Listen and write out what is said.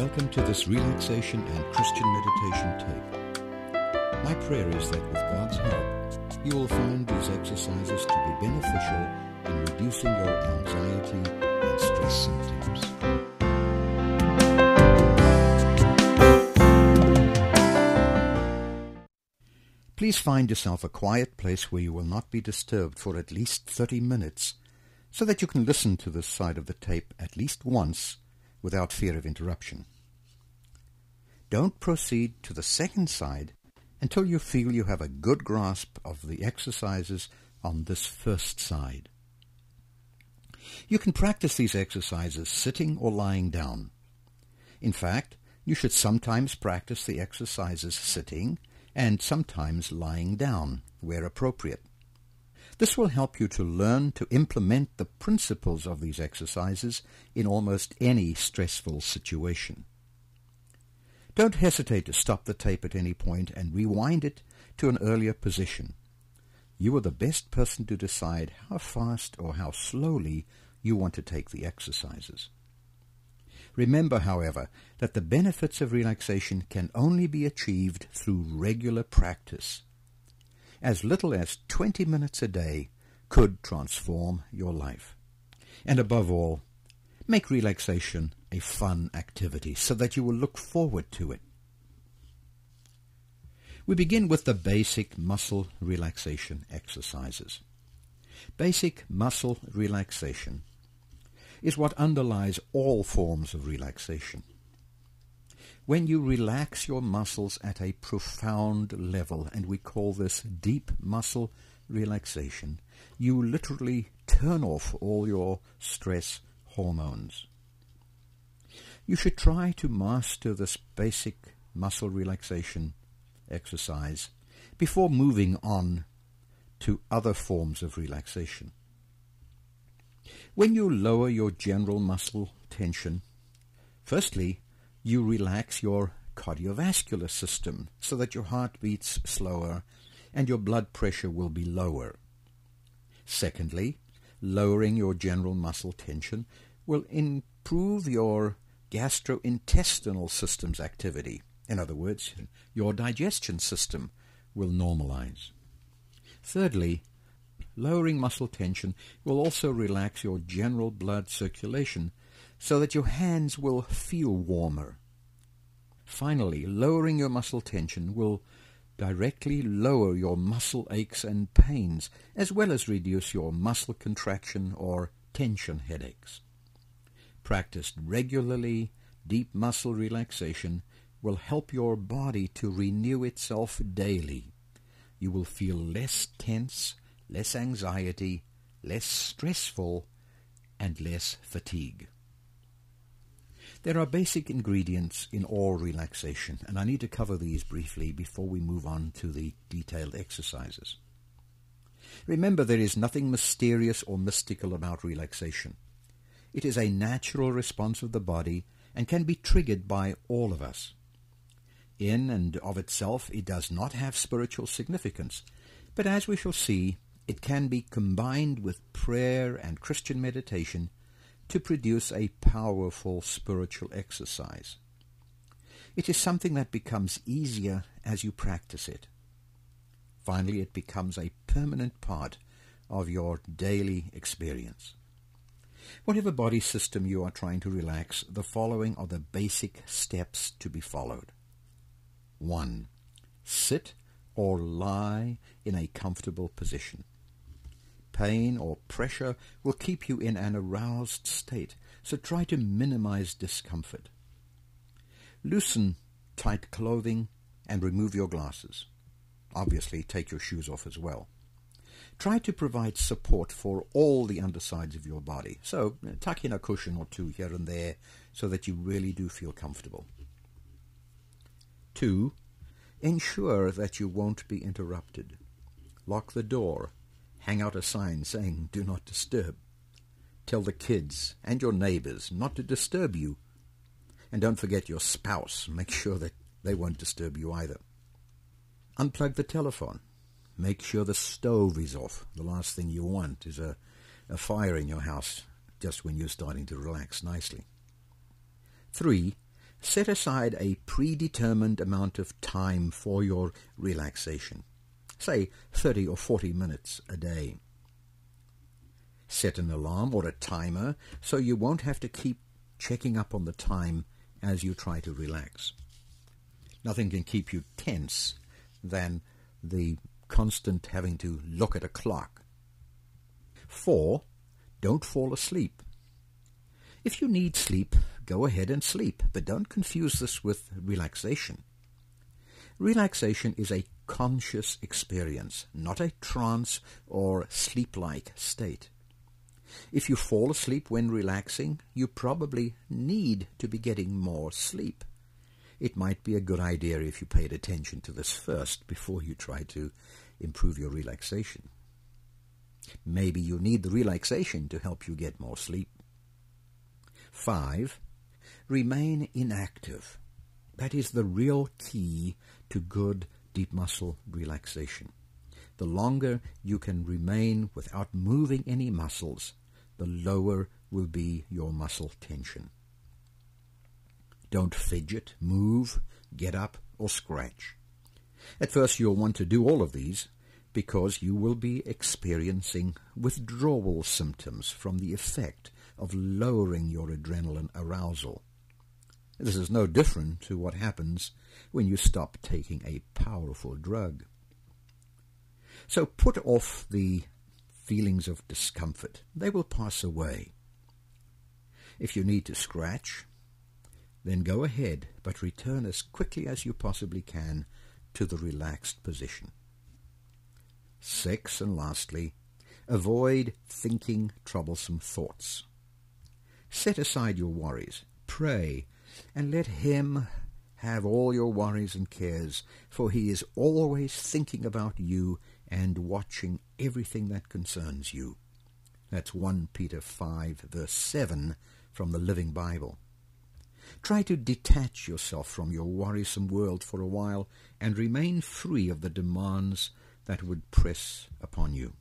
Welcome to this relaxation and Christian meditation tape. My prayer is that with God's help, you will find these exercises to be beneficial in reducing your anxiety and stress symptoms. Please find yourself a quiet place where you will not be disturbed for at least 30 minutes so that you can listen to this side of the tape at least once without fear of interruption. Don't proceed to the second side until you feel you have a good grasp of the exercises on this first side. You can practice these exercises sitting or lying down. In fact, you should sometimes practice the exercises sitting and sometimes lying down where appropriate. This will help you to learn to implement the principles of these exercises in almost any stressful situation. Don't hesitate to stop the tape at any point and rewind it to an earlier position. You are the best person to decide how fast or how slowly you want to take the exercises. Remember, however, that the benefits of relaxation can only be achieved through regular practice as little as 20 minutes a day could transform your life. And above all, make relaxation a fun activity so that you will look forward to it. We begin with the basic muscle relaxation exercises. Basic muscle relaxation is what underlies all forms of relaxation. When you relax your muscles at a profound level, and we call this deep muscle relaxation, you literally turn off all your stress hormones. You should try to master this basic muscle relaxation exercise before moving on to other forms of relaxation. When you lower your general muscle tension, firstly, you relax your cardiovascular system so that your heart beats slower and your blood pressure will be lower. Secondly, lowering your general muscle tension will improve your gastrointestinal system's activity. In other words, your digestion system will normalize. Thirdly, lowering muscle tension will also relax your general blood circulation so that your hands will feel warmer. Finally, lowering your muscle tension will directly lower your muscle aches and pains, as well as reduce your muscle contraction or tension headaches. Practiced regularly, deep muscle relaxation will help your body to renew itself daily. You will feel less tense, less anxiety, less stressful, and less fatigue. There are basic ingredients in all relaxation, and I need to cover these briefly before we move on to the detailed exercises. Remember, there is nothing mysterious or mystical about relaxation. It is a natural response of the body and can be triggered by all of us. In and of itself, it does not have spiritual significance, but as we shall see, it can be combined with prayer and Christian meditation to produce a powerful spiritual exercise. It is something that becomes easier as you practice it. Finally, it becomes a permanent part of your daily experience. Whatever body system you are trying to relax, the following are the basic steps to be followed. 1. Sit or lie in a comfortable position pain or pressure will keep you in an aroused state, so try to minimize discomfort. Loosen tight clothing and remove your glasses. Obviously, take your shoes off as well. Try to provide support for all the undersides of your body. So, uh, tuck in a cushion or two here and there so that you really do feel comfortable. Two, ensure that you won't be interrupted. Lock the door Hang out a sign saying, Do not disturb. Tell the kids and your neighbors not to disturb you. And don't forget your spouse. Make sure that they won't disturb you either. Unplug the telephone. Make sure the stove is off. The last thing you want is a, a fire in your house just when you're starting to relax nicely. Three, Set aside a predetermined amount of time for your relaxation, say 30 or 40 minutes a day. Set an alarm or a timer so you won't have to keep checking up on the time as you try to relax. Nothing can keep you tense than the constant having to look at a clock. 4. Don't fall asleep. If you need sleep, go ahead and sleep, but don't confuse this with relaxation. Relaxation is a conscious experience, not a trance or sleep-like state. If you fall asleep when relaxing, you probably need to be getting more sleep. It might be a good idea if you paid attention to this first before you try to improve your relaxation. Maybe you need the relaxation to help you get more sleep. 5. Remain inactive. That is the real key to good deep muscle relaxation. The longer you can remain without moving any muscles, the lower will be your muscle tension. Don't fidget, move, get up, or scratch. At first you'll want to do all of these because you will be experiencing withdrawal symptoms from the effect of lowering your adrenaline arousal. This is no different to what happens when you stop taking a powerful drug. So put off the feelings of discomfort. They will pass away. If you need to scratch, then go ahead, but return as quickly as you possibly can to the relaxed position. Six, and lastly, avoid thinking troublesome thoughts. Set aside your worries, pray, and let Him have all your worries and cares, for He is always thinking about you and watching everything that concerns you. That's 1 Peter 5, verse 7 from the Living Bible. Try to detach yourself from your worrisome world for a while and remain free of the demands that would press upon you.